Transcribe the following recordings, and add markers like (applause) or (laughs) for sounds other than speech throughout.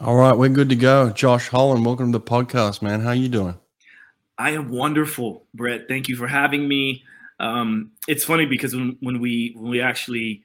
All right, we're good to go. Josh Holland, welcome to the podcast, man. How you doing? I am wonderful, Brett. Thank you for having me. Um, it's funny because when, when we when we actually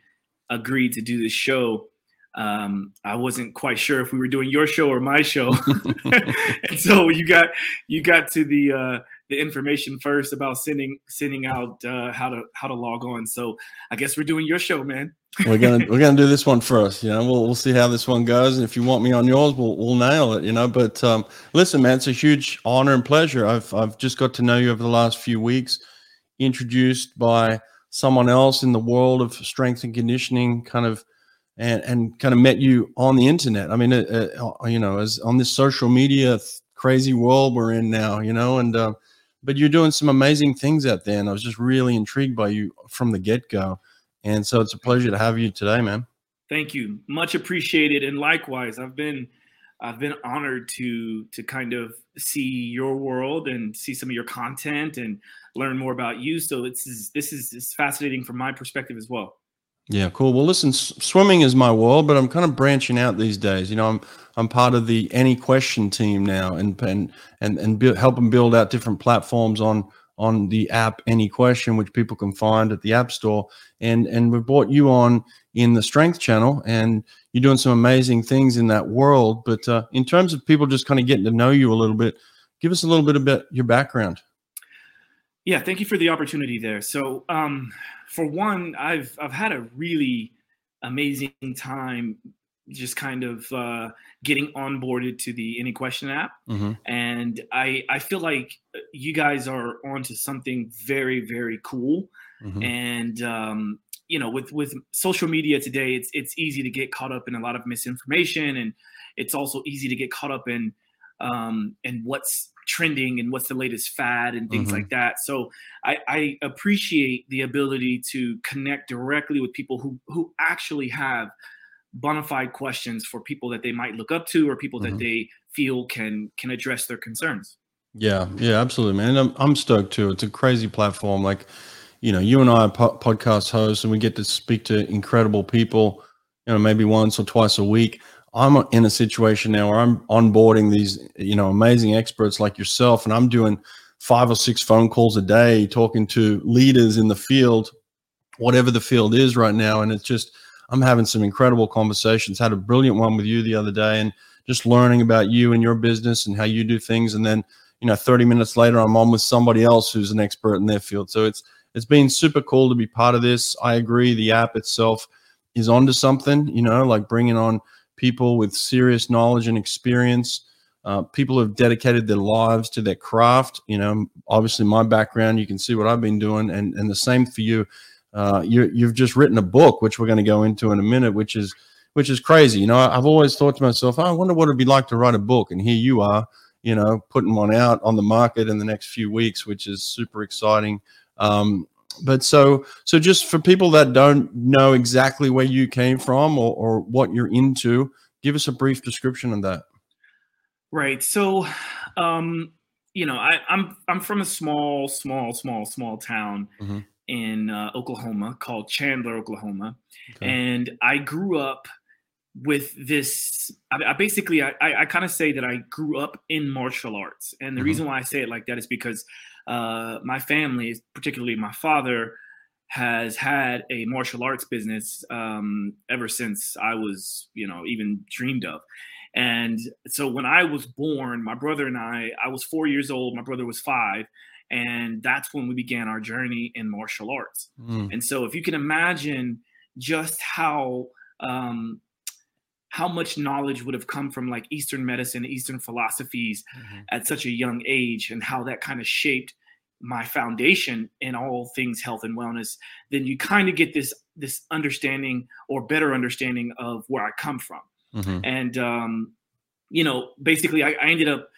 agreed to do this show, um, I wasn't quite sure if we were doing your show or my show, (laughs) (laughs) and so you got you got to the uh, the information first about sending sending out uh, how to how to log on. So I guess we're doing your show, man we're gonna (laughs) we're gonna do this one first. You know, we'll we'll see how this one goes, and if you want me on yours, we'll we'll nail it. You know, but um, listen, man, it's a huge honor and pleasure. I've I've just got to know you over the last few weeks, introduced by someone else in the world of strength and conditioning, kind of, and and kind of met you on the internet. I mean, uh, uh, you know, as on this social media crazy world we're in now, you know, and uh, but you're doing some amazing things out there, and I was just really intrigued by you from the get go and so it's a pleasure to have you today, man. Thank you. Much appreciated. And likewise, I've been I've been honored to to kind of see your world and see some of your content and learn more about you. So this is this is it's fascinating from my perspective as well. Yeah, cool. Well, listen, swimming is my world, but I'm kind of branching out these days. You know, I'm I'm part of the Any Question team now, and and and and build, helping build out different platforms on on the app Any Question, which people can find at the App Store. And and we brought you on in the Strength Channel, and you're doing some amazing things in that world. But uh, in terms of people just kind of getting to know you a little bit, give us a little bit about your background. Yeah, thank you for the opportunity there. So, um, for one, I've I've had a really amazing time just kind of uh, getting onboarded to the Any Question app, mm-hmm. and I I feel like uh, you guys are onto something very very cool, mm-hmm. and um, you know with with social media today, it's it's easy to get caught up in a lot of misinformation, and it's also easy to get caught up in um, and what's trending and what's the latest fad and things mm-hmm. like that. So I, I appreciate the ability to connect directly with people who who actually have bona fide questions for people that they might look up to or people mm-hmm. that they feel can can address their concerns. Yeah, yeah, absolutely, man. I'm I'm stoked too. It's a crazy platform. Like, you know, you and I are po- podcast hosts, and we get to speak to incredible people. You know, maybe once or twice a week. I'm in a situation now where I'm onboarding these, you know, amazing experts like yourself, and I'm doing five or six phone calls a day, talking to leaders in the field, whatever the field is right now, and it's just I'm having some incredible conversations. Had a brilliant one with you the other day, and just learning about you and your business and how you do things. And then, you know, 30 minutes later, I'm on with somebody else who's an expert in their field. So it's it's been super cool to be part of this. I agree. The app itself is onto something. You know, like bringing on people with serious knowledge and experience. Uh, people have dedicated their lives to their craft. You know, obviously my background, you can see what I've been doing, and and the same for you uh, you you've just written a book, which we're going to go into in a minute, which is which is crazy. You know, I've always thought to myself, oh, I wonder what it'd be like to write a book, and here you are, you know, putting one out on the market in the next few weeks, which is super exciting. Um, but so so just for people that don't know exactly where you came from or, or what you're into, give us a brief description of that. Right. So, um, you know, I, I'm I'm from a small, small, small, small town. Mm-hmm in uh, Oklahoma called Chandler, Oklahoma, okay. and I grew up with this. I, I basically, I, I, kind of say that I grew up in martial arts, and the mm-hmm. reason why I say it like that is because uh, my family, particularly my father, has had a martial arts business um, ever since I was, you know, even dreamed of. And so when I was born, my brother and I, I was four years old, my brother was five, and that's when we began our journey in martial arts. Mm. And so, if you can imagine just how um, how much knowledge would have come from like Eastern medicine, Eastern philosophies mm-hmm. at such a young age, and how that kind of shaped my foundation in all things health and wellness, then you kind of get this this understanding or better understanding of where I come from. Mm-hmm. And um, you know, basically, I, I ended up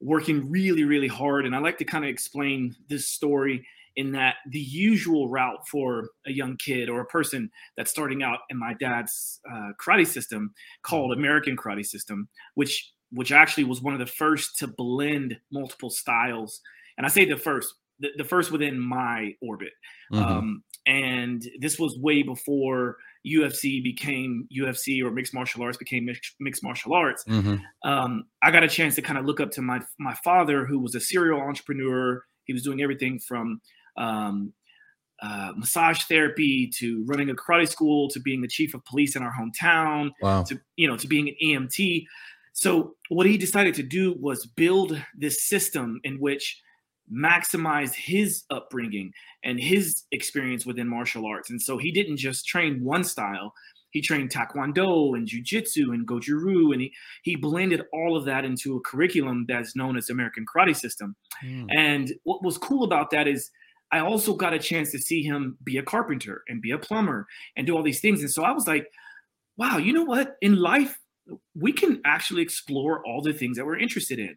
working really, really hard. And I like to kind of explain this story in that the usual route for a young kid or a person that's starting out in my dad's uh, karate system called American Karate System, which which actually was one of the first to blend multiple styles. And I say the first, the, the first within my orbit. Mm-hmm. Um, and this was way before UFC became UFC or mixed martial arts became mixed, mixed martial arts, mm-hmm. um, I got a chance to kind of look up to my my father, who was a serial entrepreneur. He was doing everything from um, uh, massage therapy to running a karate school to being the chief of police in our hometown wow. to you know to being an EMT. So what he decided to do was build this system in which maximized his upbringing and his experience within martial arts. And so he didn't just train one style. He trained Taekwondo and Jiu-Jitsu and Goju-Ryu, and he, he blended all of that into a curriculum that's known as American Karate System. Mm. And what was cool about that is I also got a chance to see him be a carpenter and be a plumber and do all these things. And so I was like, wow, you know what? In life, we can actually explore all the things that we're interested in.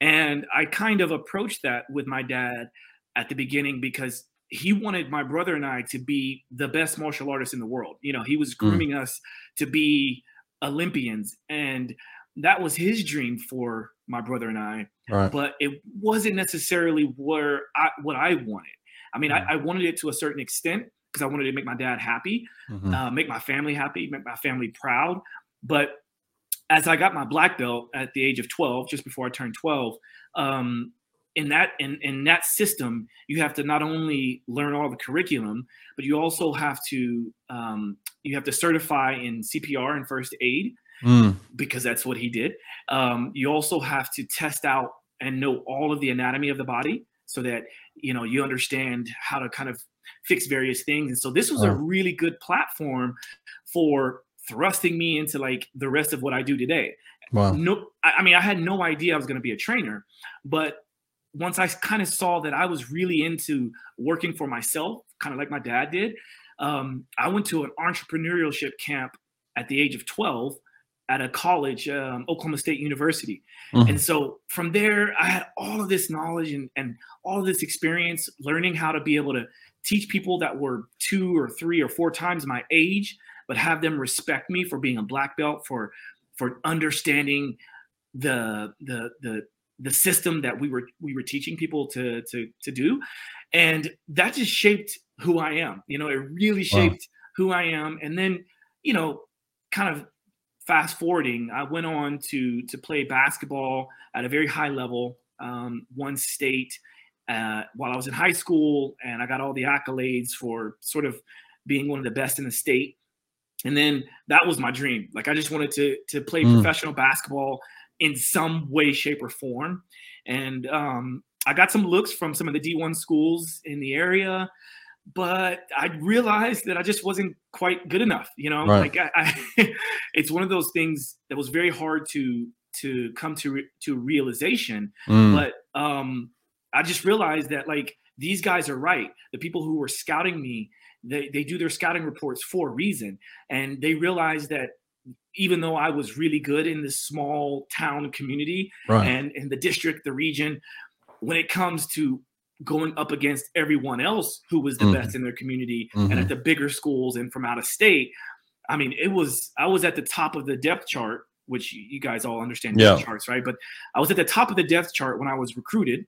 And I kind of approached that with my dad at the beginning because he wanted my brother and I to be the best martial artists in the world. You know, he was mm. grooming mm. us to be Olympians. And that was his dream for my brother and I. Right. But it wasn't necessarily where I, what I wanted. I mean, mm. I, I, wanted it to a certain extent because I wanted to make my dad happy, mm-hmm. uh, make my family happy, make my family proud. But as I got my black belt at the age of 12, just before I turned 12, um, in that in, in that system, you have to not only learn all the curriculum, but you also have to um, you have to certify in CPR and first aid mm. because that's what he did. Um, you also have to test out and know all of the anatomy of the body so that you know you understand how to kind of fix various things. And so this was oh. a really good platform for thrusting me into like the rest of what I do today. Wow. No, I mean, I had no idea I was going to be a trainer, but once I kind of saw that I was really into working for myself, kind of like my dad did, um, I went to an entrepreneurship camp at the age of 12 at a college, um, Oklahoma State University. Mm-hmm. And so from there, I had all of this knowledge and, and all of this experience learning how to be able to teach people that were two or three or four times my age but have them respect me for being a black belt, for for understanding the the the the system that we were we were teaching people to to to do, and that just shaped who I am. You know, it really shaped wow. who I am. And then, you know, kind of fast forwarding, I went on to to play basketball at a very high level, um, one state. Uh, while I was in high school, and I got all the accolades for sort of being one of the best in the state. And then that was my dream. Like I just wanted to to play mm. professional basketball in some way, shape, or form. And um, I got some looks from some of the D1 schools in the area, but I realized that I just wasn't quite good enough. You know, right. like I, I (laughs) it's one of those things that was very hard to to come to to realization. Mm. But um, I just realized that like these guys are right. The people who were scouting me they, they do their scouting reports for a reason. And they realize that even though I was really good in this small town community right. and in the district, the region, when it comes to going up against everyone else who was the mm-hmm. best in their community mm-hmm. and at mm-hmm. the bigger schools and from out of state, I mean, it was I was at the top of the depth chart, which you guys all understand yeah. charts, right? But I was at the top of the depth chart when I was recruited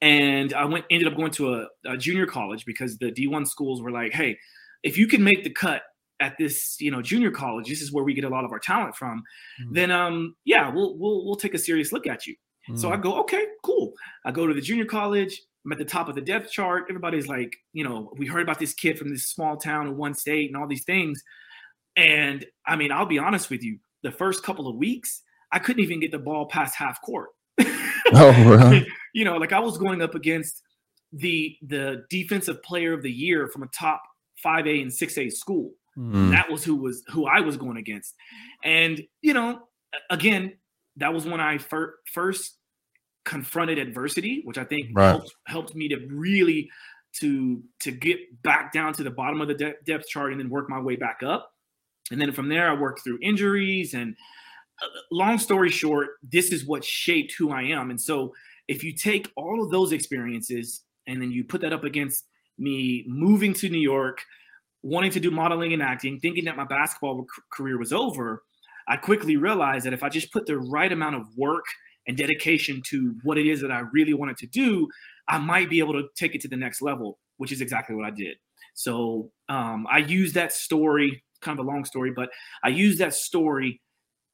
and I went ended up going to a, a junior college because the D1 schools were like, hey, if you can make the cut at this you know junior college this is where we get a lot of our talent from mm-hmm. then um yeah we'll we'll we'll take a serious look at you so i mm. go okay cool i go to the junior college i'm at the top of the depth chart everybody's like you know we heard about this kid from this small town in one state and all these things and i mean i'll be honest with you the first couple of weeks i couldn't even get the ball past half court (laughs) oh really? (laughs) you know, like I was going up against the the defensive player of the year from a top 5A and 6A school. Mm. That was who was who I was going against. And you know, again, that was when I fir- first confronted adversity, which I think right. helped, helped me to really to to get back down to the bottom of the de- depth chart and then work my way back up. And then from there, I worked through injuries and uh, long story short, this is what shaped who I am. And so if you take all of those experiences and then you put that up against me moving to New York, wanting to do modeling and acting, thinking that my basketball career was over, I quickly realized that if I just put the right amount of work and dedication to what it is that I really wanted to do, I might be able to take it to the next level, which is exactly what I did. So um, I use that story kind of a long story, but I use that story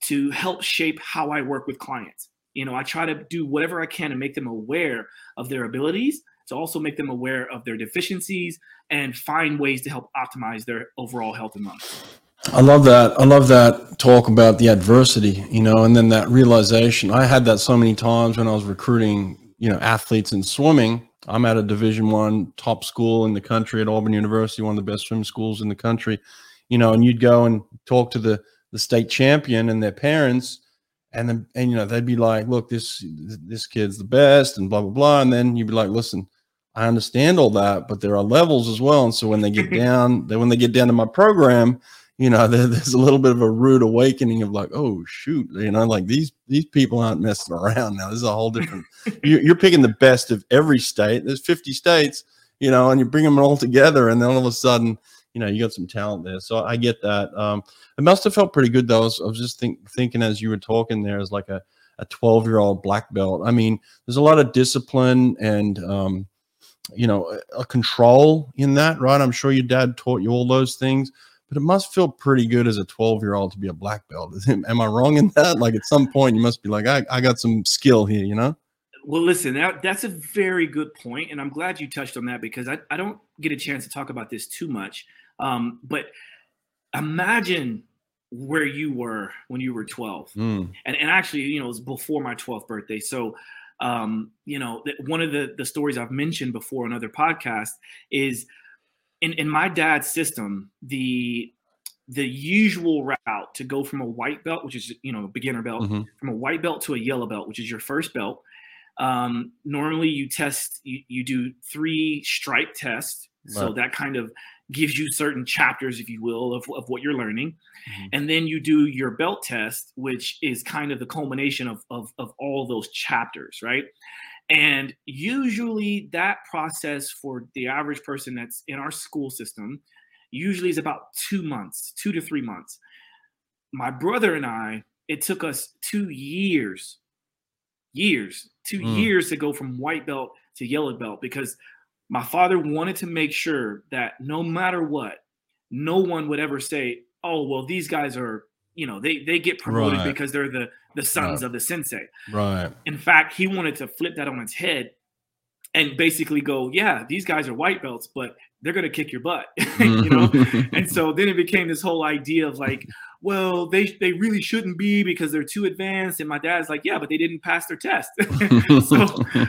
to help shape how I work with clients. You know, I try to do whatever I can to make them aware of their abilities, to also make them aware of their deficiencies and find ways to help optimize their overall health and wellness. I love that. I love that talk about the adversity, you know, and then that realization. I had that so many times when I was recruiting, you know, athletes in swimming. I'm at a Division One top school in the country at Auburn University, one of the best swim schools in the country, you know, and you'd go and talk to the the state champion and their parents, and then and you know they'd be like, "Look, this this kid's the best," and blah blah blah, and then you'd be like, "Listen, I understand all that, but there are levels as well. And so when they get (laughs) down, they when they get down to my program, you know, (laughs) there, there's a little bit of a rude awakening of like, oh shoot, you know, like these these people aren't messing around now. This is a whole different. you, you're picking the best of every state. There's 50 states, you know, and you bring them all together, and then all of a sudden, you know, you got some talent there. So I get that. Um, it must have felt pretty good though. I was, I was just think, thinking as you were talking there as like a a 12 year old black belt. I mean, there's a lot of discipline and um, you know a control in that right i'm sure your dad taught you all those things but it must feel pretty good as a 12 year old to be a black belt. (laughs) Am i wrong in that? Like at some point you must be like i, I got some skill here you know? Well listen that, that's a very good point and i'm glad you touched on that because I, I don't get a chance to talk about this too much. Um, but imagine where you were when you were 12 mm. and, and actually you know it was before my 12th birthday. So um, you know, one of the the stories I've mentioned before on other podcasts is in in my dad's system, the the usual route to go from a white belt, which is you know a beginner belt, mm-hmm. from a white belt to a yellow belt, which is your first belt. Um, normally, you test you, you do three stripe tests, right. so that kind of gives you certain chapters, if you will, of, of what you're learning. Mm-hmm. And then you do your belt test, which is kind of the culmination of, of, of all those chapters, right? And usually that process for the average person that's in our school system usually is about two months, two to three months. My brother and I, it took us two years, years, two mm. years to go from white belt to yellow belt because my father wanted to make sure that no matter what, no one would ever say, "Oh, well, these guys are, you know, they they get promoted right. because they're the the sons right. of the sensei." Right. In fact, he wanted to flip that on its head and basically go, "Yeah, these guys are white belts, but they're going to kick your butt." (laughs) you (laughs) know? and so then it became this whole idea of like, well, they they really shouldn't be because they're too advanced. And my dad's like, yeah, but they didn't pass their test. (laughs) so,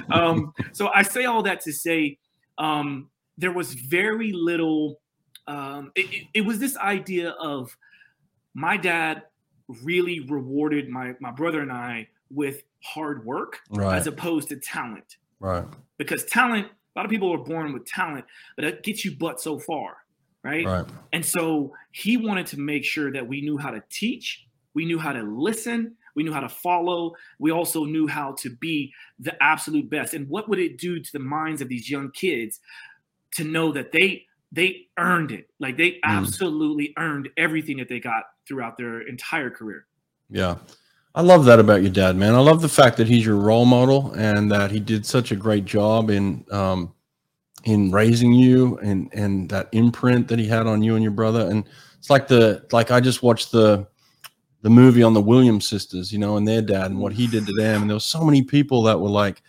um, so I say all that to say um, there was very little. Um, it, it, it was this idea of my dad really rewarded my my brother and I with hard work right. as opposed to talent. Right. Because talent, a lot of people are born with talent, but it gets you but so far. Right? right. And so he wanted to make sure that we knew how to teach, we knew how to listen, we knew how to follow. We also knew how to be the absolute best. And what would it do to the minds of these young kids to know that they they earned it? Like they mm. absolutely earned everything that they got throughout their entire career. Yeah. I love that about your dad, man. I love the fact that he's your role model and that he did such a great job in um, in raising you and and that imprint that he had on you and your brother. And it's like the like I just watched the the movie on the Williams sisters, you know, and their dad and what he did to them. And there was so many people that were like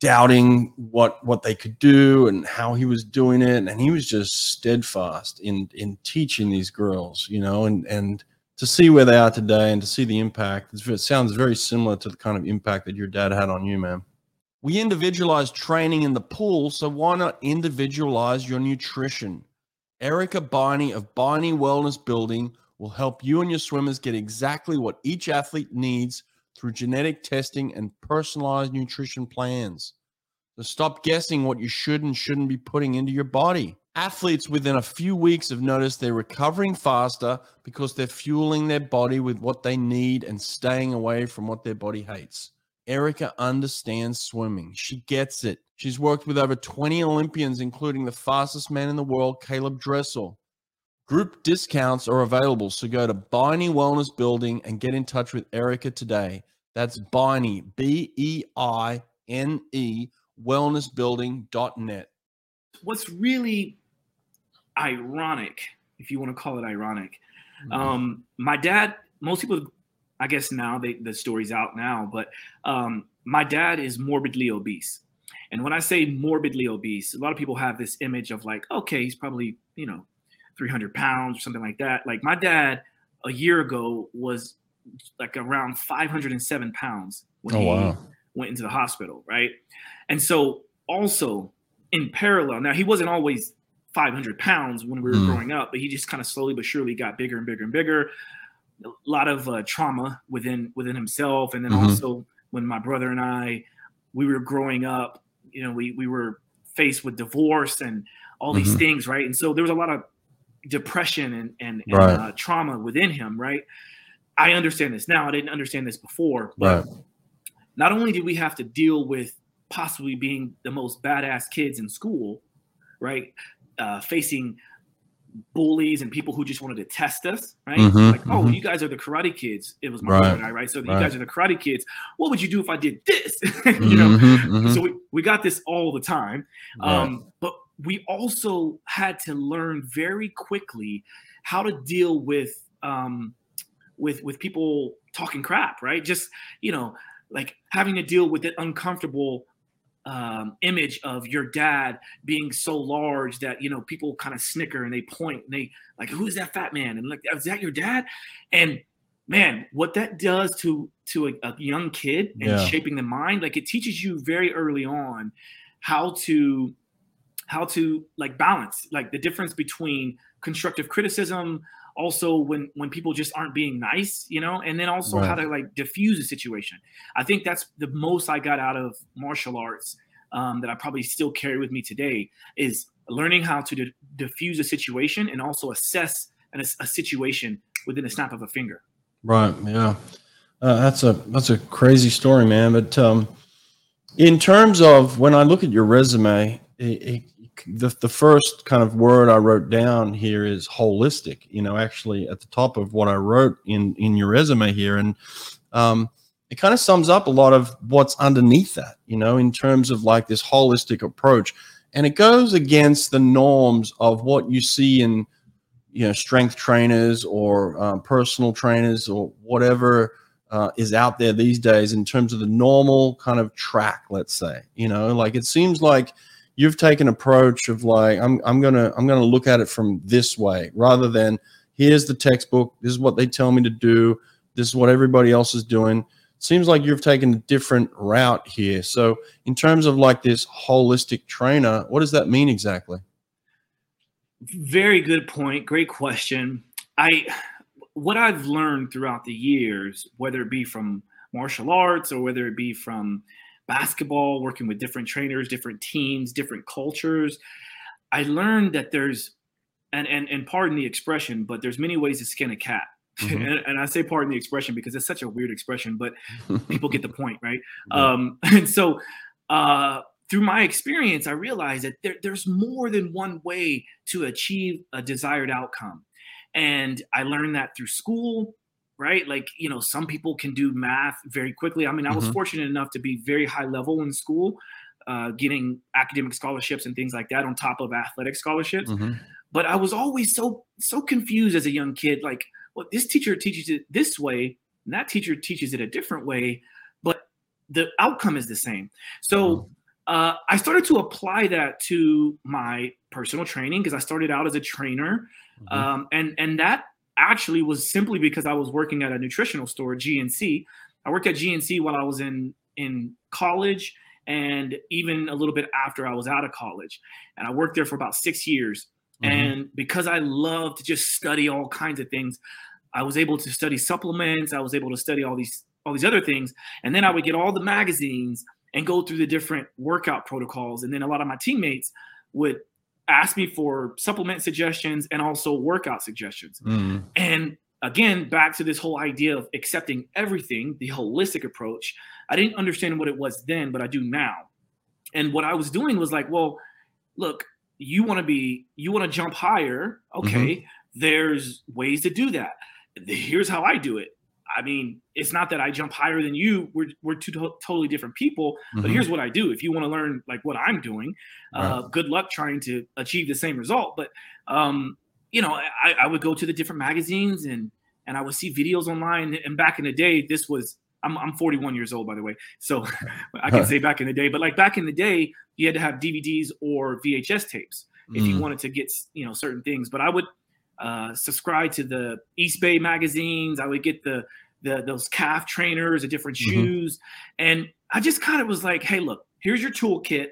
doubting what what they could do and how he was doing it. And he was just steadfast in in teaching these girls, you know, and and to see where they are today and to see the impact, it sounds very similar to the kind of impact that your dad had on you, man. We individualize training in the pool, so why not individualize your nutrition? Erica Beine of Beine Wellness Building will help you and your swimmers get exactly what each athlete needs through genetic testing and personalized nutrition plans. So stop guessing what you should and shouldn't be putting into your body. Athletes within a few weeks have noticed they're recovering faster because they're fueling their body with what they need and staying away from what their body hates. Erica understands swimming. She gets it. She's worked with over 20 Olympians, including the fastest man in the world, Caeleb Dressel. Group discounts are available, so go to Beine Wellness Building and get in touch with Erica today. That's Beine, B E I N E, wellnessbuilding.net. What's really ironic if you want to call it ironic. Mm-hmm. Um, my dad, most people, I guess now they, the story's out now, but um, my dad is morbidly obese. And when I say morbidly obese, a lot of people have this image of like, okay, he's probably, you know, 300 pounds or something like that. Like my dad a year ago was like around 507 pounds when oh, he wow. went into the hospital, right? And so also in parallel, now he wasn't always 500 pounds when we were mm. growing up, but he just kind of slowly but surely got bigger and bigger and bigger. A lot of uh, trauma within within himself, and then mm-hmm. also when my brother and I we were growing up, you know, we we were faced with divorce and all these mm-hmm. things, right? And so there was a lot of depression and and, and right. uh, trauma within him, right? I understand this now. I didn't understand this before, but right. not only did we have to deal with possibly being the most badass kids in school, right? Uh, facing bullies and people who just wanted to test us, right? Mm-hmm, like, oh, mm-hmm. you guys are the karate kids. It was my right. I, right? So right. you guys are the karate kids. What would you do if I did this? (laughs) you know, mm-hmm, mm-hmm, so we, we got this all the time. Um, but we also had to learn very quickly how to deal with um, with with people talking crap, right? Just you know, like having to deal with that uncomfortable um, image of your dad being so large that you know people kind of snicker and they point and they like, "Who is that fat man?" And like, "Is that your dad?" And man, what that does to to a, a young kid and yeah. shaping the mind, like it teaches you very early on how to how to like balance like the difference between constructive criticism also when when people just aren't being nice you know and then also right. how to like diffuse a situation. I think that's the most i got out of martial arts um, that i probably still carry with me today is learning how to de- diffuse a situation and also assess an, a situation within a snap of a finger. Right yeah. Uh, that's a that's a crazy story man but um in terms of when i look at your resume it, it, the, the first kind of word I wrote down here is holistic, you know, actually at the top of what I wrote in, in your resume here. And um, it kind of sums up a lot of what's underneath that, you know, in terms of like this holistic approach. And it goes against the norms of what you see in, you know, strength trainers or um, personal trainers or whatever uh, is out there these days in terms of the normal kind of track, let's say, you know, like it seems like – you've taken approach of like I'm I'm gonna I'm gonna look at it from this way rather than here's the textbook. This is what they tell me to do. This is what everybody else is doing. Seems like you've taken a different route here. So in terms of like this holistic trainer, what does that mean exactly? Very good point. Great question. I what I've learned throughout the years, whether it be from martial arts or whether it be from basketball, working with different trainers, different teams, different cultures, I learned that there's and and and pardon the expression, but there's many ways to skin a cat. Mm-hmm. (laughs) and, and, I say pardon the expression because it's such a weird expression, but (laughs) people get the point, right? Yeah. Um, (laughs) and so uh, through my experience, I realized that there, there's more than one way to achieve a desired outcome. And I learned that through school, right? Like, you know, some people can do math very quickly. I mean, I was mm-hmm. fortunate enough to be very high level in school, uh, getting academic scholarships and things like that on top of athletic scholarships. Mm-hmm. But I was always so so confused as a young kid. Like, well, this teacher teaches it this way, and that teacher teaches it a different way, but the outcome is the same. So. Mm-hmm. Uh, I started to apply that to my personal training because I started out as a trainer, mm-hmm. um, and and that actually was simply because I was working at a nutritional store, GNC. I worked at GNC while I was in in college and even a little bit after I was out of college. And I worked there for about six years. Mm-hmm. And because I love to just study all kinds of things, I was able to study supplements. I was able to study all these all these other things. And then I would get all the magazines and go through the different workout protocols. And then a lot of my teammates would ask me for supplement suggestions and also workout suggestions. Mm. And again, back to this whole idea of accepting everything, the holistic approach. I didn't understand what it was then, but I do now. And what I was doing was like, well, look, you want to be, you want to jump higher. Okay, mm-hmm. there's ways to do that. Here's how I do it. I mean, it's not that I jump higher than you. We're we're two to- totally different people. Mm-hmm. But here's what I do. If you want to learn like what I'm doing, uh, right. good luck trying to achieve the same result. But um, you know, I, I would go to the different magazines and and I would see videos online. And back in the day, this was I'm, I'm 41 years old, by the way, so (laughs) I can say back in the day. But like back in the day, you had to have DVDs or VHS tapes if mm. you wanted to get you know certain things. But I would uh, subscribe to the Eastbay magazines. I would get the the those calf trainers, the different mm-hmm. shoes, and I just kind of was like, hey, look, here's your toolkit.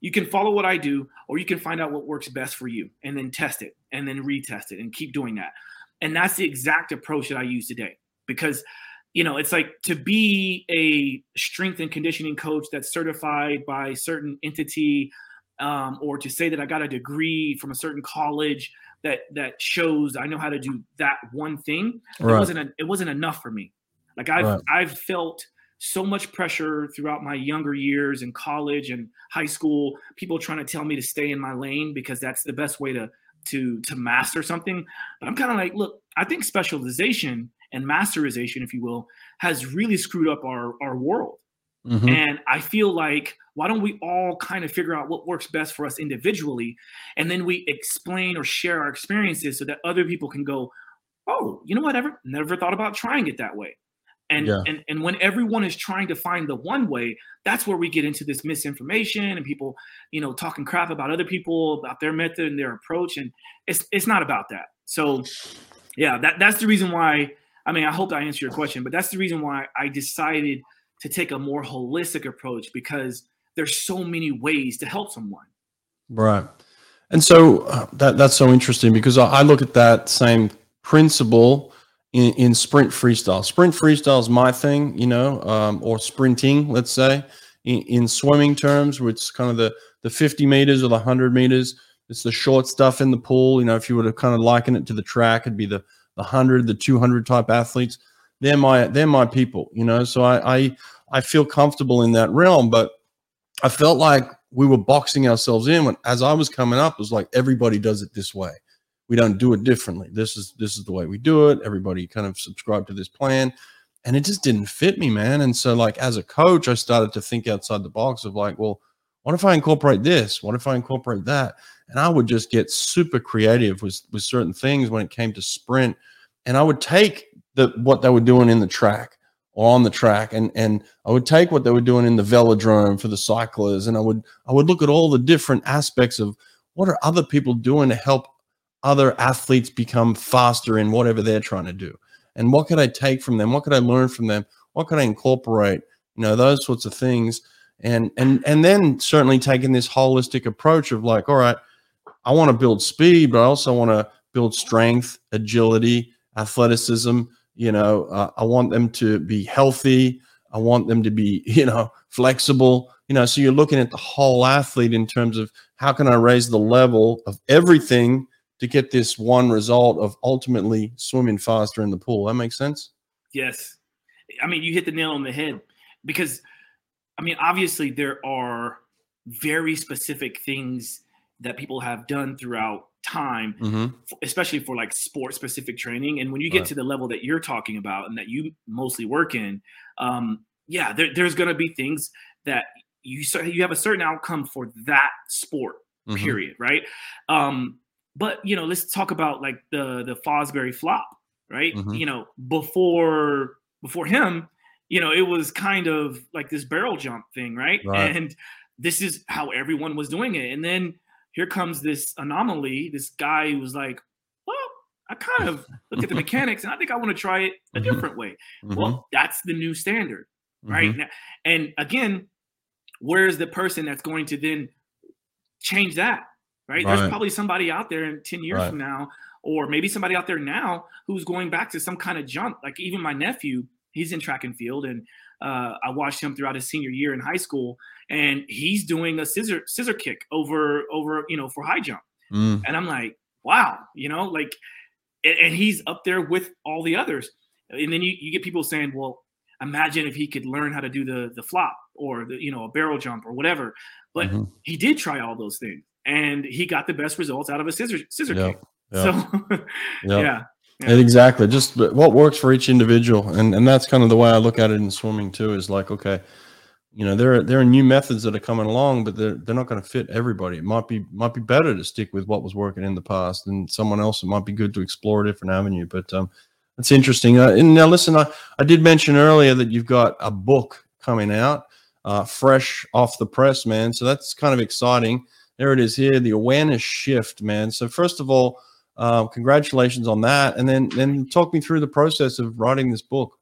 You can follow what I do, or you can find out what works best for you, and then test it, and then retest it, and keep doing that. And that's the exact approach that I use today because you know, it's like to be a strength and conditioning coach that's certified by a certain entity, um, or to say that I got a degree from a certain college that that shows I know how to do that one thing. Right. It wasn't a, it wasn't enough for me. Like I've right. I've felt so much pressure throughout my younger years in college and high school. People trying to tell me to stay in my lane because that's the best way to to to master something. But I'm kind of like, look, I think specialization and masterization, if you will, has really screwed up our our world. Mm-hmm. And I feel like why don't we all kind of figure out what works best for us individually, and then we explain or share our experiences so that other people can go, oh, you know what? Ever never thought about trying it that way. And, yeah. and and when everyone is trying to find the one way, that's where we get into this misinformation and people, you know, talking crap about other people, about their method and their approach. And it's it's not about that. So yeah, that that's the reason why. I mean, I hope I answered your question, but that's the reason why I decided to take a more holistic approach because there's so many ways to help someone. Right. And so uh, that that's so interesting because I, I look at that same principle in, in sprint freestyle. Sprint freestyle is my thing, you know, um, or sprinting, let's say, in, in swimming terms, which is kind of the the 50 meters or the 100 meters. It's the short stuff in the pool. You know, if you were to kind of liken it to the track, it'd be the the 100, the 200 type athletes. They're my they're my people, you know. So I I, I feel comfortable in that realm, but I felt like we were boxing ourselves in when as I was coming up, it was like everybody does it this way. We don't do it differently. This is this is the way we do it. Everybody kind of subscribe to this plan. And it just didn't fit me, man. And so like as a coach, I started to think outside the box of like, well, what if I incorporate this? What if I incorporate that? And I would just get super creative with with certain things when it came to sprint. And I would take the what they were doing in the track or on the track. And and I would take what they were doing in the velodrome for the cyclists and I would I would look at all the different aspects of what are other people doing to help other athletes become faster in whatever they're trying to do? And what could I take from them? What could I learn from them? What could I incorporate? You know those sorts of things. And and and then certainly taking this holistic approach of like all right I want to build speed but I also want to build strength agility athleticism you know, uh, I want them to be healthy. I want them to be, (laughs) you know, flexible. You know, so you're looking at the whole athlete in terms of how can I raise the level of everything to get this one result of ultimately swimming faster in the pool. That makes sense? Yes. I mean, you hit the nail on the head because, I mean, obviously there are very specific things that people have done throughout time, mm-hmm. especially for like sport specific training. And when you get right. to the level that you're talking about and that you mostly work in, um, yeah, there, there's going to be things that you you have a certain outcome for that sport. Mm-hmm. Period. Right. Um, but you know, let's talk about like the the Fosbury flop. Right. Mm-hmm. You know, before before him, you know, it was kind of like this barrel jump thing, right? right. And this is how everyone was doing it. And then here comes this anomaly, this guy who was like, well, I kind of (laughs) look at the mechanics and I think I want to try it a mm-hmm. different way. Mm-hmm. Well, that's the new standard, right? Mm-hmm. And again, where's the person that's going to then change that, right? right. There's probably somebody out there in 10 years right. from now, or maybe somebody out there now who's going back to some kind of jump. Like even my nephew, he's in track and field, and uh, I watched him throughout his senior year in high school, and he's doing a scissor scissor kick over over you know for high jump, mm. and I'm like, wow, you know, like, and, and he's up there with all the others, and then you, you get people saying, well, imagine if he could learn how to do the the flop or the you know a barrel jump or whatever, but mm-hmm. he did try all those things, and he got the best results out of a scissor scissor yep. kick. Yep. So, (laughs) yep. yeah. Yeah. Exactly. Just what works for each individual, and and that's kind of the way I look at it in swimming too. Is like, okay, you know there are there are new methods that are coming along, but they're they're not going to fit everybody. It might be might be better to stick with what was working in the past, and someone else it might be good to explore a different avenue. But um, that's interesting. Uh, and now listen, I I did mention earlier that you've got a book coming out, uh, fresh off the press, man. So that's kind of exciting. There it is here, the awareness shift, man. So first of all, uh, congratulations on that, and then then talk me through the process of writing this book.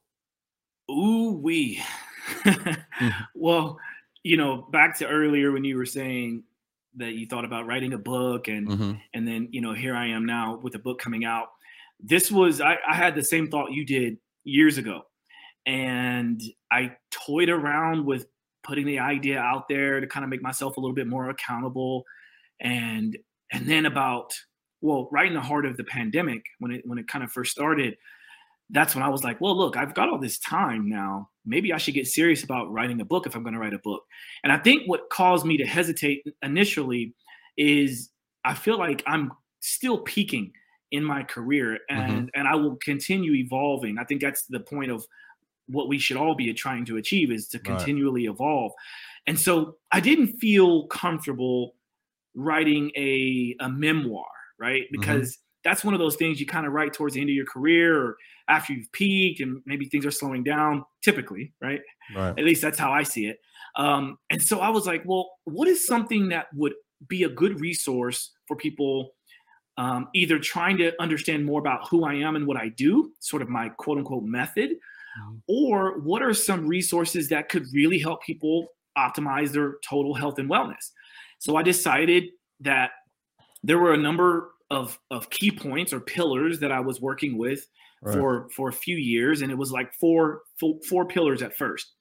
Ooh wee. mm-hmm. (laughs) Well, you know, back to earlier when you were saying that you thought about writing a book and mm-hmm. and then you know here I am now with a book coming out. This was I, I had the same thought you did years ago. And I toyed around with putting the idea out there to kind of make myself a little bit more accountable. And and then about well, right in the heart of the pandemic, when it when it kind of first started, that's when I was like, well, look, I've got all this time now. Maybe I should get serious about writing a book if I'm going to write a book. And I think what caused me to hesitate initially is I feel like I'm still peaking in my career mm-hmm. and mm-hmm. and I will continue evolving. I think that's the point of what we should all be trying to achieve is to continually right. evolve. And so I didn't feel comfortable writing a a memoir, right? Mm-hmm. Because mm-hmm that's one of those things you kind of write towards the end of your career or after you've peaked and maybe things are slowing down typically right, right. at least that's how i see it um, and so i was like well what is something that would be a good resource for people um, either trying to understand more about who i am and what i do sort of my quote unquote method mm-hmm. or what are some resources that could really help people optimize their total health and wellness so i decided that there were a number of of key points or pillars that I was working with right. for for a few years, and it was like four four pillars at first,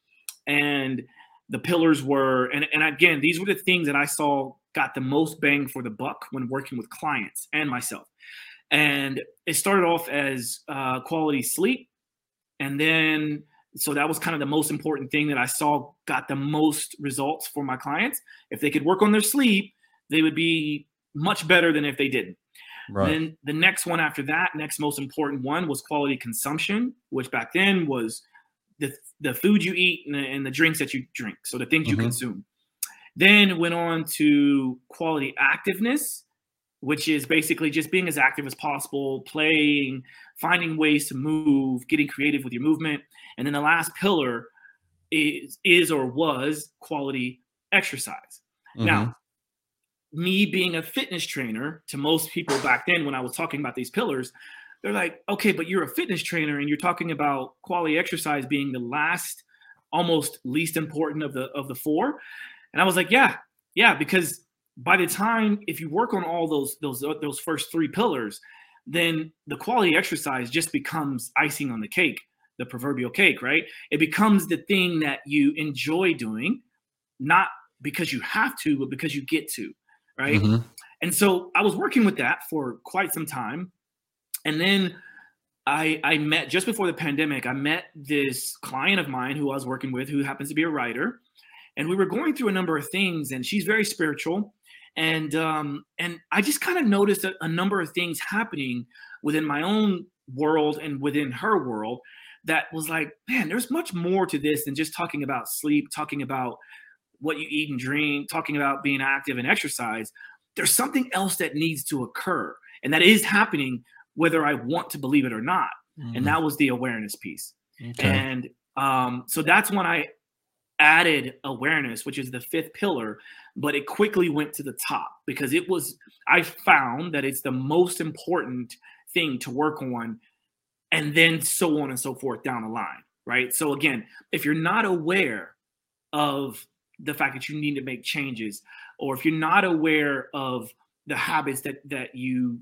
and the pillars were and and again these were the things that I saw got the most bang for the buck when working with clients and myself, and it started off as uh, quality sleep, and then so that was kind of the most important thing that I saw got the most results for my clients. If they could work on their sleep, they would be much better than if they didn't. Right. Then the next one after that, next most important one was quality consumption, which back then was the the food you eat and the, and the drinks that you drink, so the things mm-hmm. you consume. Then went on to quality activeness, which is basically just being as active as possible, playing, finding ways to move, getting creative with your movement. And then the last pillar is is or was quality exercise. Mm-hmm. Now, me being a fitness trainer to most people back then when I was talking about these pillars, they're like, okay, but you're a fitness trainer and you're talking about quality exercise being the last, almost least important of the of the four. And I was like, yeah, yeah, because by the time if you work on all those those uh, those first three pillars, then the quality exercise just becomes icing on the cake, the proverbial cake, right? It becomes the thing that you enjoy doing, not because you have to, but because you get to right? Mm-hmm. And so I was working with that for quite some time. And then I I met just before the pandemic, I met this client of mine who I was working with who happens to be a writer. And we were going through a number of things, and she's very spiritual. And um, and I just kind of noticed a, a number of things happening within my own world and within her world that was like, man, there's much more to this than just talking about sleep, talking about what you eat and drink, talking about being active and exercise, there's something else that needs to occur. And that is happening whether I want to believe it or not. Mm-hmm. And that was the awareness piece. Okay. And um, so that's when I added awareness, which is the fifth pillar, but it quickly went to the top because it was, I found that it's the most important thing to work on, and then so on and so forth down the line. Right. So, again, if you're not aware of the fact that you need to make changes or if you're not aware of the habits that that you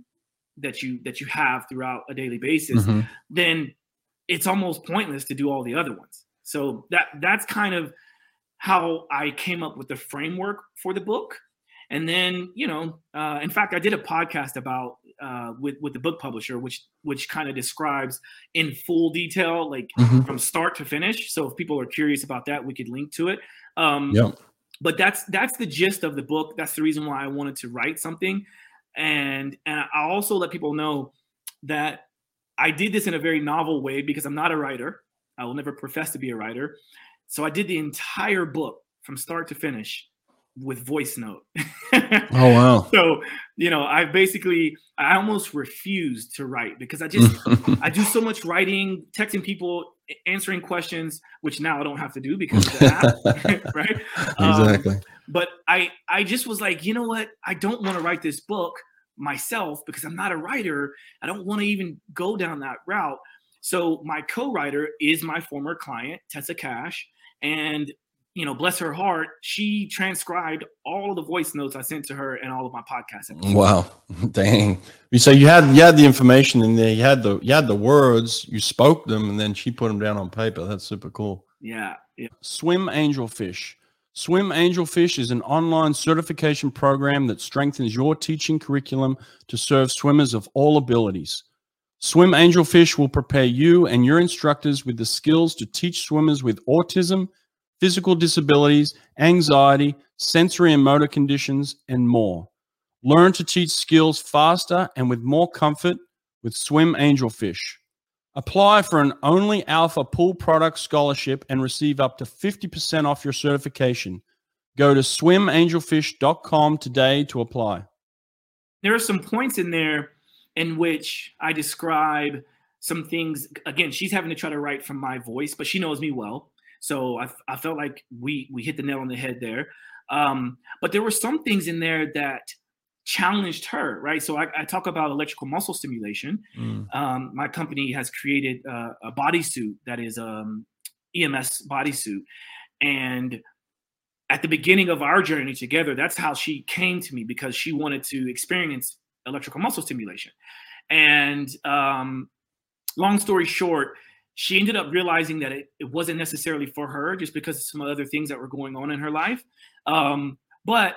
that you that you have throughout a daily basis mm-hmm. then it's almost pointless to do all the other ones so that that's kind of how i came up with the framework for the book and then you know uh, in fact i did a podcast about uh, with with the book publisher which which kind of describes in full detail like mm-hmm. from start to finish so if people are curious about that we could link to it um, yeah. But that's that's the gist of the book. That's the reason why I wanted to write something, and and I also let people know that I did this in a very novel way because I'm not a writer. I will never profess to be a writer. So I did the entire book from start to finish with voice note. (laughs) oh wow. So, you know, I basically I almost refused to write because I just (laughs) I do so much writing, texting people, answering questions, which now I don't have to do because of the app, (laughs) right? Exactly. Um, but I I just was like, you know what? I don't want to write this book myself because I'm not a writer. I don't want to even go down that route. So my co-writer is my former client, Tessa Cash, and you know, bless her heart, she transcribed all of the voice notes I sent to her and all of my podcasts. Wow, (laughs) dang! So you had you had the information in there, you had the you had the words, you spoke them, and then she put them down on paper. That's super cool. Yeah. yeah. Swim Angelfish. Swim Angelfish is an online certification program that strengthens your teaching curriculum to serve swimmers of all abilities. Swim Angelfish will prepare you and your instructors with the skills to teach swimmers with autism physical disabilities, anxiety, sensory and motor conditions, and more. Learn to teach skills faster and with more comfort with Swim Angelfish. Apply for an Only Alpha Pool Product Scholarship and receive up to 50% off your certification. Go to swimangelfish.com today to apply. There are some points in there in which I describe some things. Again, she's having to try to write from my voice, but she knows me well. So I, I felt like we we hit the nail on the head there. Um, but there were some things in there that challenged her, right? So I, I talk about electrical muscle stimulation. Mm. Um, my company has created uh, a bodysuit that is um, EMS bodysuit, and at the beginning of our journey together, that's how she came to me because she wanted to experience electrical muscle stimulation. And um, long story short, she ended up realizing that it, it wasn't necessarily for her just because of some other things that were going on in her life. Um, but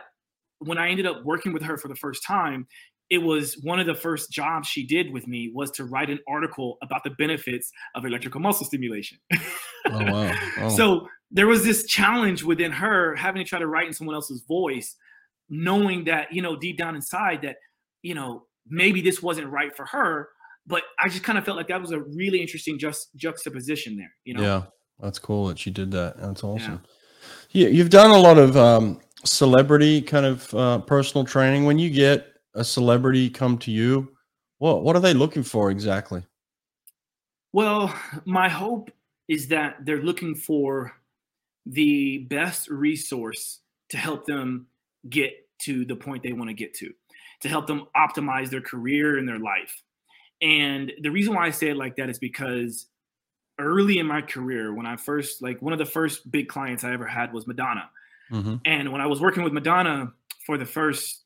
when I ended up working with her for the first time, it was one of the first jobs she did with me was to write an article about the benefits of electrical muscle stimulation. (laughs) oh, wow. Oh. So there was this challenge within her having to try to write in someone else's voice, knowing that, you know, deep down inside that, you know, maybe this wasn't right for her, but I just kind of felt like that was a really interesting just juxtaposition there. You know? Yeah, that's cool that she did that. That's awesome. Yeah, yeah you've done a lot of um, celebrity kind of uh, personal training. When you get a celebrity come to you, what what are they looking for exactly? Well, my hope is that they're looking for the best resource to help them get to the point they want to get to, to help them optimize their career and their life. And the reason why I say it like that is because early in my career, when I first, like one of the first big clients I ever had was Madonna. Mm-hmm. And when I was working with Madonna for the first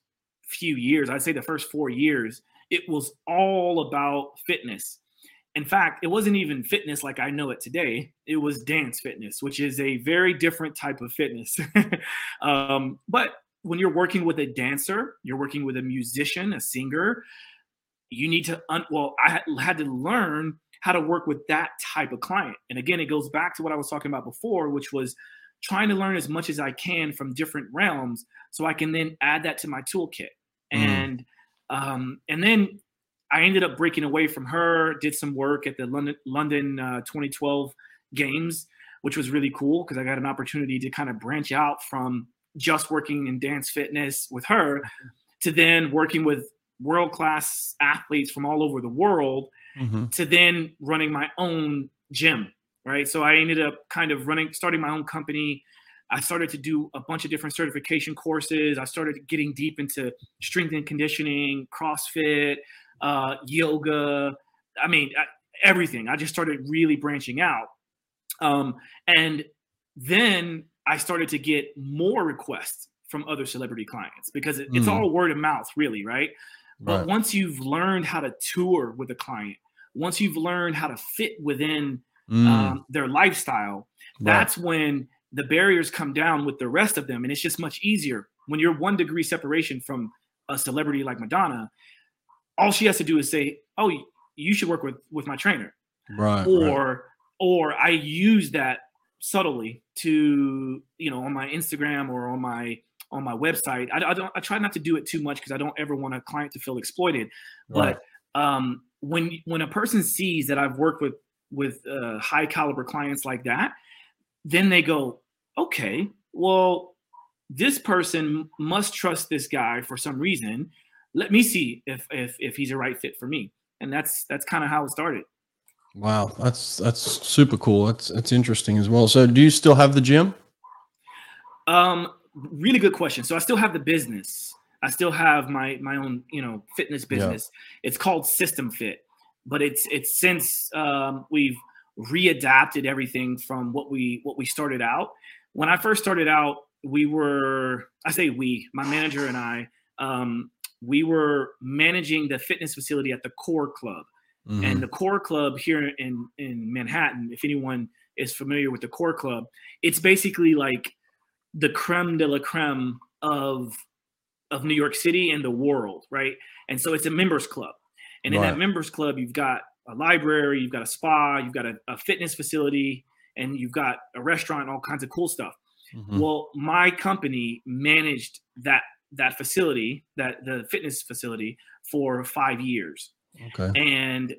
few years, I'd say the first four years, it was all about fitness. In fact, it wasn't even fitness like I know it today. It was dance fitness, which is a very different type of fitness. (laughs) um, but when you're working with a dancer, you're working with a musician, a singer, you need to un- well i had to learn how to work with that type of client and again it goes back to what i was talking about before which was trying to learn as much as i can from different realms so i can then add that to my toolkit mm. and um, and then i ended up breaking away from her did some work at the london london uh, 2012 games which was really cool because i got an opportunity to kind of branch out from just working in dance fitness with her mm-hmm. to then working with world class athletes from all over the world mm-hmm. to then running my own gym right? So i ended up kind of running starting my own company. I started to do a bunch of different certification courses. I started getting deep into strength and conditioning crossfit uh, yoga i mean everything. I just started really branching out. Um, and then i started to get more requests from other celebrity clients because it, it's mm. all word of mouth really right but right. once you've learned how to tour with a client, once you've learned how to fit within mm. um, their lifestyle, right. that's when the barriers come down with the rest of them. And it's just much easier when you're one degree separation from a celebrity like Madonna. All she has to do is say, "Oh, you should work with with my trainer," right? Or right. or I use that subtly to you know on my Instagram or on my on my website. I, I don't. I try not to do it too much because I don't ever want a client to feel exploited. Right. But um, when when a person sees that I've worked with with uh, high caliber clients like that, then they go, okay, well, this person must trust this guy for some reason. Let me see if if if he's a right fit for me. And that's that's kind of how it started. Wow, that's that's super cool. That's that's interesting as well. So, do you still have the gym? Um, really good question. So, I still have the business. I still have my my own, you know, fitness business. Yeah. It's called System Fit, but it's it's since um, we've readapted everything from what we what we started out. When I first started out, we were I say we, my manager and I, um, we were managing the fitness facility at the Core Club. Mm-hmm. And the Core Club here in in Manhattan, if anyone is familiar with the Core Club, it's basically like the creme de la creme of of New York City and the world, right? And so it's a members club. And in that members club, you've got a library, you've got a spa, you've got a, a fitness facility, and you've got a restaurant, all kinds of cool stuff. Mm-hmm. Well, my company managed that that facility, that the fitness facility, for five years. Okay. And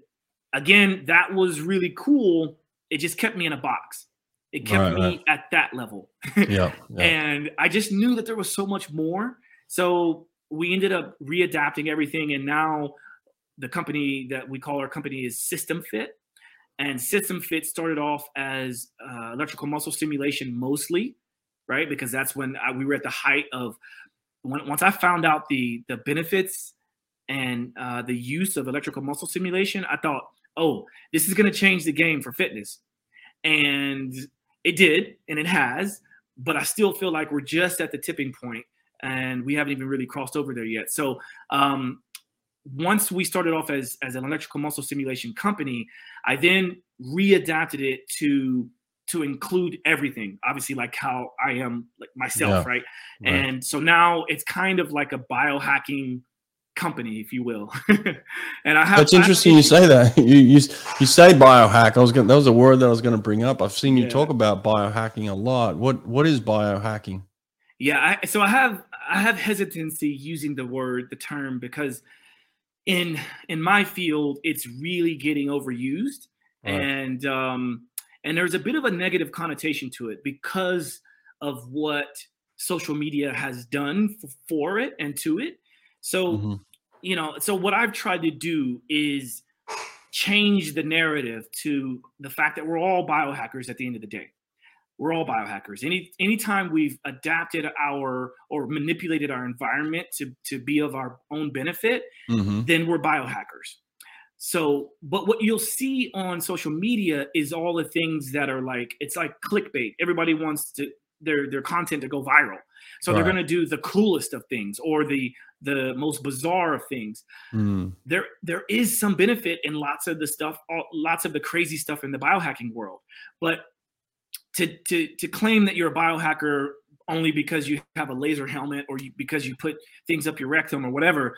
again, that was really cool. It just kept me in a box. It kept right, me right. at that level. yeah, (laughs) yeah. And I just knew that there was so much more. So we ended up readapting everything, and now the company that we call our company is System Fit. And System Fit started off as uh, electrical muscle stimulation mostly, right? Because that's when I, we were at the height of when, once I found out the the benefits and uh, the use of electrical muscle stimulation, I thought, oh, this is going to change the game for fitness, and it did, and it has. But I still feel like we're just at the tipping point, and we haven't even really crossed over there yet. So um, once we started off as as an electrical muscle stimulation company, I then readapted it to to include everything obviously like how i am like myself yeah, right? right? and so now it's kind of like a biohacking company if you will (laughs) and i have that's interesting you say that (laughs) you, you you say biohack i was gonna that was a word that i was going to bring up i've seen you yeah. talk about biohacking a lot what what is biohacking yeah I, so i have i have hesitancy using the word the term because in in my field it's really getting overused right. and um and there's a bit of a negative connotation to it because of what social media has done for it and to it. So, mm-hmm. You know, so what I've tried to do is change the narrative to the fact that we're all biohackers at the end of the day. We're all biohackers. Any anytime we've adapted our or manipulated our environment to to be of our own benefit, mm-hmm. then we're biohackers. So, but what you'll see on social media is all the things that are like it's like clickbait. Everybody wants to their their content to go viral. So right. they're going to do the coolest of things or the the most bizarre of things. Mm. There there is some benefit in lots of the stuff, all, lots of the crazy stuff in the biohacking world. But to to to claim that you're a biohacker only because you have a laser helmet or you, because you put things up your rectum or whatever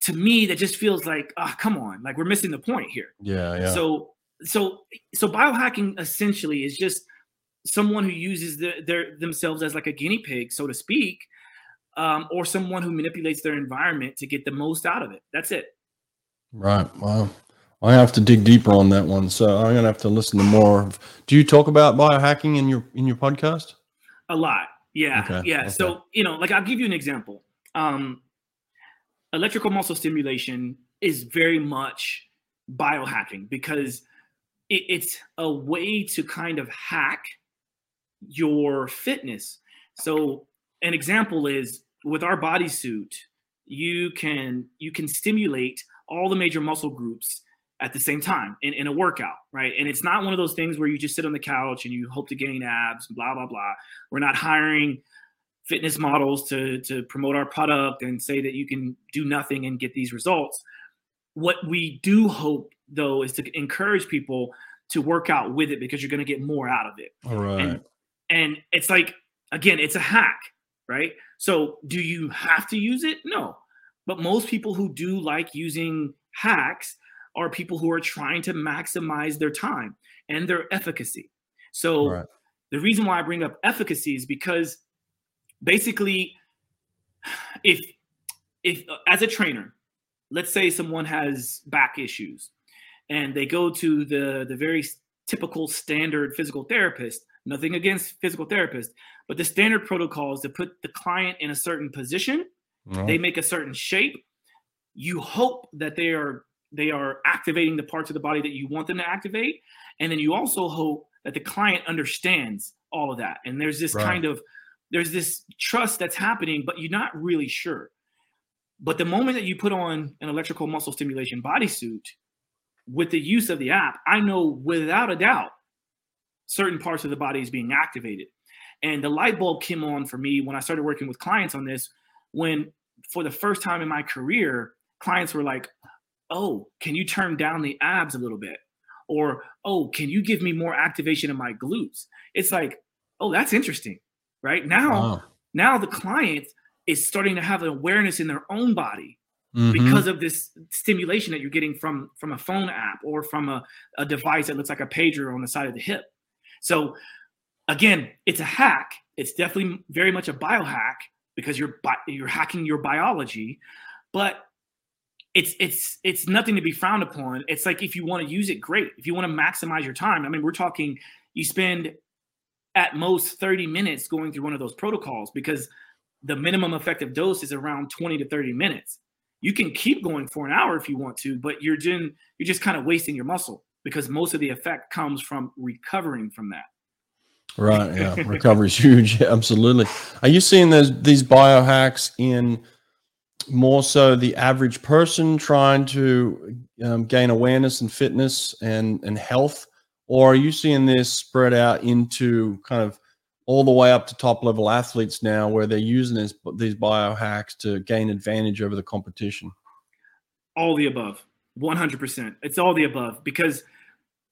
to me that just feels like ah oh, come on like we're missing the point here yeah yeah so so so biohacking essentially is just someone who uses the, their themselves as like a guinea pig so to speak um, or someone who manipulates their environment to get the most out of it. That's it. Right. Wow i have to dig deeper on that one so i'm gonna have to listen to more do you talk about biohacking in your in your podcast? A lot. Yeah. Okay. yeah. Okay. so you know like i'll give you an example. Um electrical muscle stimulation is very much biohacking because it, it's a way to kind of hack your fitness. So an example is with our bodysuit, you can you can stimulate all the major muscle groups at the same time in, in a workout, right? And it's not one of those things where you just sit on the couch and you hope to gain abs, blah, blah, blah. We're not hiring fitness models to to promote our product and say that you can do nothing and get these results. What we do hope though is to encourage people to work out with it because you're going to get more out of it. All right. And, and it's like again, it's a hack, right? So do you have to use it? No. But most people who do like using hacks are people who are trying to maximize their time and their efficacy. So right. the reason why I bring up efficacy is because basically if if uh, as a trainer let's say someone has back issues and they go to the the very typical standard physical therapist Nothing against physical therapists, but the standard protocol is to put the client in a certain position. Mm-hmm. They make a certain shape. You hope that they are they are activating the parts of the body that you want them to activate, and then you also hope that the client understands all of that. And there's this right. kind of there's this trust that's happening, but you're not really sure. But the moment that you put on an electrical muscle stimulation bodysuit with the use of the app, I know without a doubt certain parts of the body is being activated. And the light bulb came on for me when I started working with clients on this. When for the first time in my career, clients were like, Oh, can you turn down the abs a little bit? Or, Oh, can you give me more activation in my glutes? It's like, Oh, that's interesting. Right now, wow. now the client is starting to have an awareness in their own body mm-hmm. because of this stimulation that you're getting from from a phone app or from a, a device that looks like a pager on the side of the hip so again it's a hack. It's definitely very much a biohack because you're you're hacking your biology but it's it's it's nothing to be frowned upon. It's like if you want to use it great. If you want to maximize your time i mean we're talking you spend at most 30 minutes going through one of those protocols because the minimum effective dose is around 20 to 30 minutes. You can keep going for an hour if you want to, but you're doing, you're just kind of wasting your muscle because most of the effect comes from recovering from that. Right. Yeah. Recovery is huge. Yeah, (laughs) Absolutely. Are you seeing those these biohacks in more so the average person trying to um, gain awareness and fitness and and health, or are you seeing this spread out into kind of all the way up to top level athletes now where they're using this, these biohacks to gain advantage over the competition? All the above, 100%. It's all the above because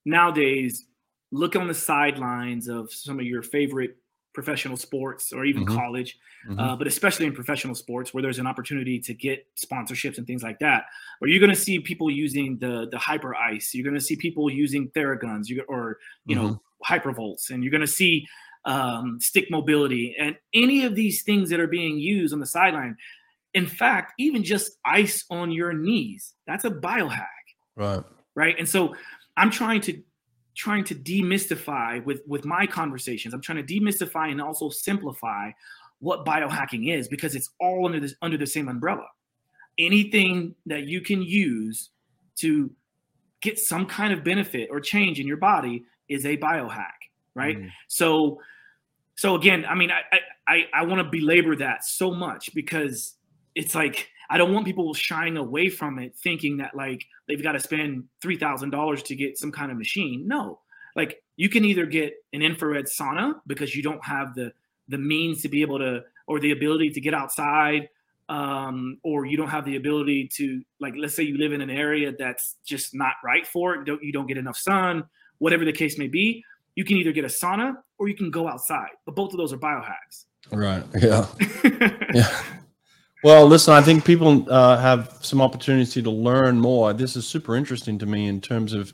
nowadays, look on the sidelines of some of your favorite professional sports or even mm-hmm. college, mm-hmm. Uh, but especially in professional sports where there's an opportunity to get sponsorships and things like that, where you're going to see people using the the Hyperice, you're going to see people using Theraguns, you, or you mm-hmm. know hypervolts, and you're going to see um, stick mobility, and any of these things that are being used on the sideline. In fact, even just ice on your knees, that's a biohack. Right. Right. And so I'm trying to trying to demystify with with my conversations. I'm trying to demystify and also simplify what biohacking is because it's all under this under the same umbrella. Anything that you can use to get some kind of benefit or change in your body is a biohack, right? Mm. So so again, I mean, I I I want to belabor that so much because it's like I don't want people shying away from it, thinking that like they've got to spend three thousand dollars to get some kind of machine. No, like you can either get an infrared sauna because you don't have the the means to be able to or the ability to get outside um, or you don't have the ability to like let's say you live in an area that's just not right for it don't you don't get enough sun whatever the case may be you can either get a sauna or you can go outside. But both of those are biohacks. Right. Yeah. (laughs) yeah. Well, listen, I think people uh, have some opportunity to learn more. This is super interesting to me in terms of.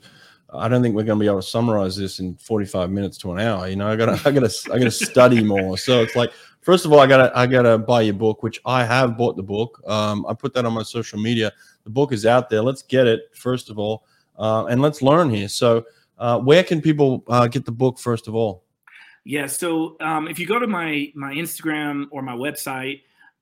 I don't think we're going to be able to summarize this in 45 minutes to an hour. You know, I got to, (laughs) I got to, I got to study more. So it's like, first of all, I got to, I got to buy your book, which I have bought the book. Um, I put that on my social media. The book is out there. Let's get it first of all, uh, and let's learn here. So, uh, where can people uh, get the book first of all? Yeah, so um, if you go to my my Instagram or my website,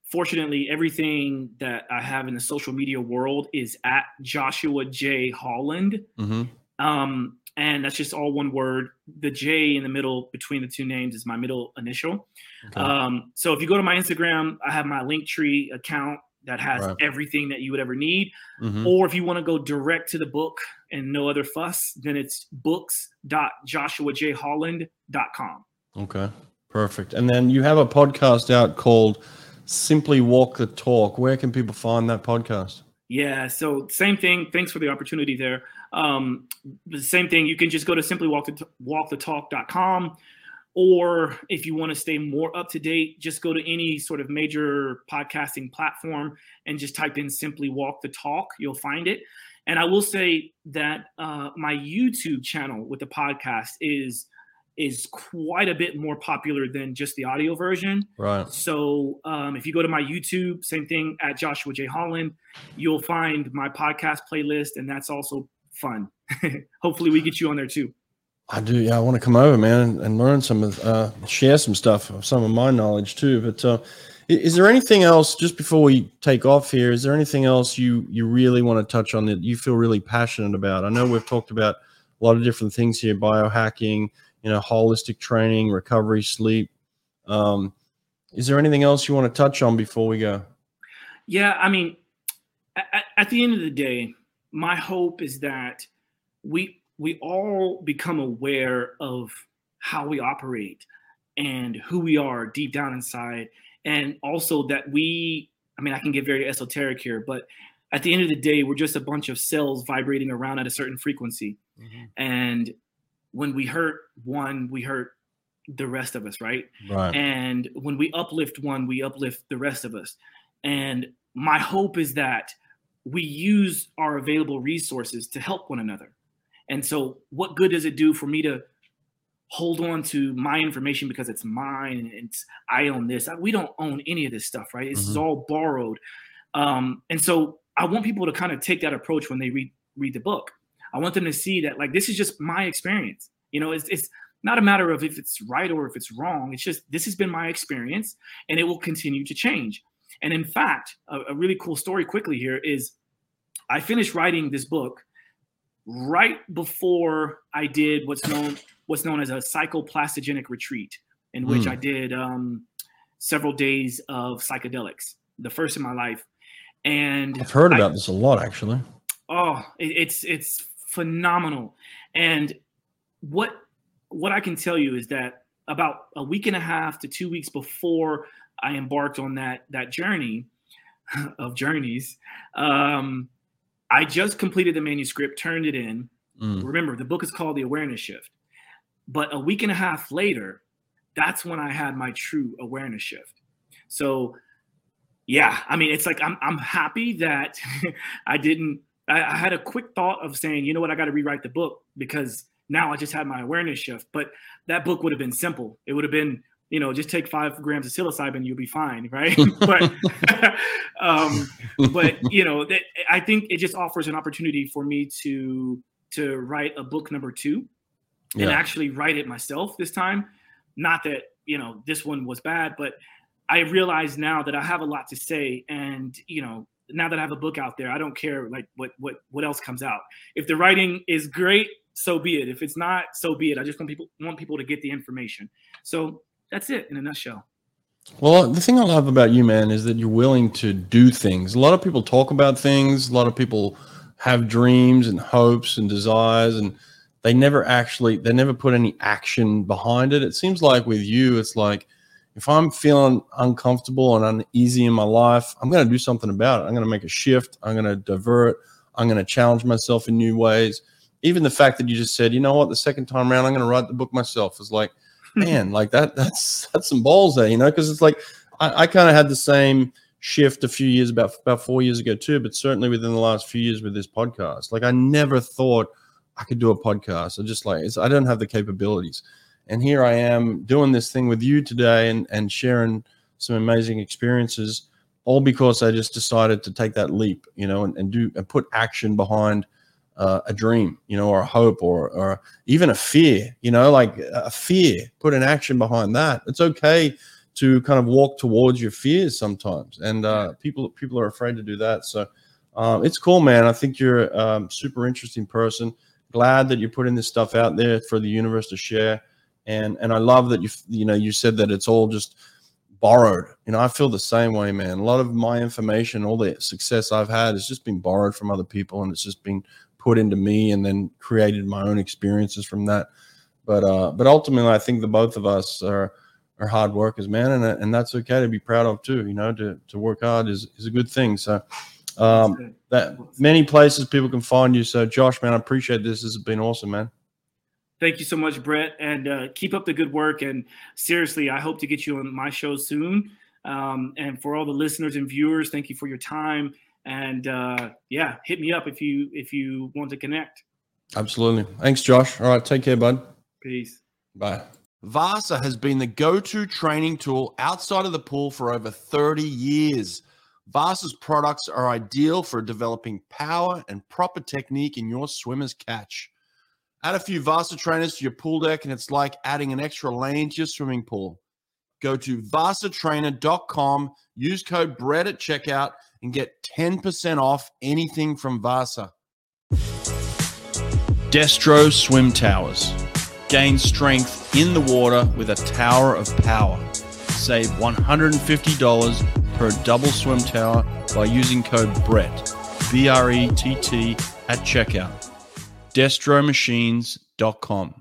fortunately, everything that I have in the social media world is at Joshua J Holland, mm-hmm. um, and that's just all one word. The J in the middle between the two names is my middle initial. Okay. Um, so if you go to my Instagram, I have my Linktree account that has right. everything that you would ever need. Mm-hmm. Or if you want to go direct to the book and no other fuss, then it's books.joshuajholland.com. Okay, perfect. And then you have a podcast out called Simply Walk the Talk. Where can people find that podcast? Yeah, so same thing. Thanks for the opportunity there. Um, the same thing. You can just go to simplywalkthetalk.com. Or if you want to stay more up to date, just go to any sort of major podcasting platform and just type in simply walk the talk. You'll find it. And I will say that uh, my YouTube channel with the podcast is is quite a bit more popular than just the audio version. Right. So um, if you go to my YouTube, same thing at Joshua J Holland, you'll find my podcast playlist, and that's also fun. (laughs) Hopefully, we get you on there too. I do. Yeah, I want to come over, man, and, and learn some of, uh, share some stuff, some of my knowledge too. But uh, is there anything else just before we take off here? Is there anything else you you really want to touch on that you feel really passionate about? I know we've talked about a lot of different things here: biohacking, you know, holistic training, recovery, sleep. Um, is there anything else you want to touch on before we go? Yeah, I mean, at, at the end of the day, my hope is that we we all become aware of how we operate and who we are deep down inside and also that we i mean i can get very esoteric here but at the end of the day we're just a bunch of cells vibrating around at a certain frequency mm-hmm. and when we hurt one we hurt the rest of us right? right and when we uplift one we uplift the rest of us and my hope is that we use our available resources to help one another and so, what good does it do for me to hold on to my information because it's mine and it's I own this? We don't own any of this stuff, right? This mm-hmm. is all borrowed. Um, and so, I want people to kind of take that approach when they read read the book. I want them to see that like this is just my experience. You know, it's it's not a matter of if it's right or if it's wrong. It's just this has been my experience, and it will continue to change. And in fact, a, a really cool story quickly here is I finished writing this book right before I did what's known what's known as a psychoplastogenic retreat, in which mm. I did um, several days of psychedelics, the first in my life. And I've heard about I, this a lot, actually. Oh, it, it's it's phenomenal. And what what I can tell you is that about a week and a half to two weeks before I embarked on that that journey (laughs) of journeys, um, I just completed the manuscript, turned it in. Mm. Remember, the book is called The Awareness Shift. But a week and a half later, that's when I had my true awareness shift. So, yeah, I mean, it's like I'm I'm happy that (laughs) I didn't. I, I had a quick thought of saying, you know what, I got to rewrite the book because now I just had my awareness shift. But that book would have been simple. It would have been you know, just take five grams of psilocybin, you'll be fine, right? (laughs) (laughs) but, (laughs) um, but you know, that, I think it just offers an opportunity for me to to write a book number two, yeah. and actually write it myself this time. Not that you know this one was bad, but I realize now that I have a lot to say, and you know, now that I have a book out there, I don't care like what what what else comes out. If the writing is great, so be it. If it's not, so be it. I just want people want people to get the information. So that's it in a nutshell. Well, the thing I love about you, man, is that you're willing to do things. A lot of people talk about things. A lot of people have dreams and hopes and desires, and they never actually they never put any action behind it. It seems like with you, it's like if I'm feeling uncomfortable and uneasy in my life, I'm going to do something about it. I'm going to make a shift. I'm going to divert. I'm going to challenge myself in new ways. Even the fact that you just said, you know what, the second time around, I'm going to write the book myself is like (laughs) man, like that, that's that's some balls there, you know, because it's like I, I kind of had the same shift a few years about about four years ago too, but certainly within the last few years with this podcast. Like I never thought I could do a podcast. I just like I don't have the capabilities, and here I am doing this thing with you today and and sharing some amazing experiences, all because I just decided to take that leap, you know, and, and do and put action behind uh, a dream, you know, or a hope, or or even a fear, you know, like a fear. Put an action behind that. It's okay to kind of walk towards your fears sometimes, and uh, people people are afraid to do that. So um, it's cool, man. I think you're a um, super interesting person. Glad that you're putting this stuff out there for the universe to share, and and I love that you you know you said that it's all just borrowed. You know, I feel the same way, man. A lot of my information, all the success I've had, has just been borrowed from other people, and it's just been put into me and then created my own experiences from that. But uh, but ultimately, I think the both of us are are hard workers, man, and and that's okay to be proud of too. You know, to to work hard is is a good thing. So. Um, that many places people can find you. So, Josh, man, I appreciate this. This has been awesome, man. Thank you so much, Brett, and uh, keep up the good work. And seriously, I hope to get you on my show soon. Um, and for all the listeners and viewers, thank you for your time and uh, yeah, hit me up if you if you want to connect. Absolutely. Thanks, Josh. All right, take care, bud. Peace. Bye. Vasa has been the go-to training tool outside of the pool for over 30 years. Vasa's products are ideal for developing power and proper technique in your swimmer's catch. Add a few Vasa trainers to your pool deck, and it's like adding an extra lane to your swimming pool. Go to vasatrainer.com, use code BRETT at checkout, and get 10% off anything from Vasa. Destro Swim Towers. Gain strength in the water with a tower of power. Save $150 per double swim tower by using code BRETT, B R E T T, at checkout. DestroMachines.com.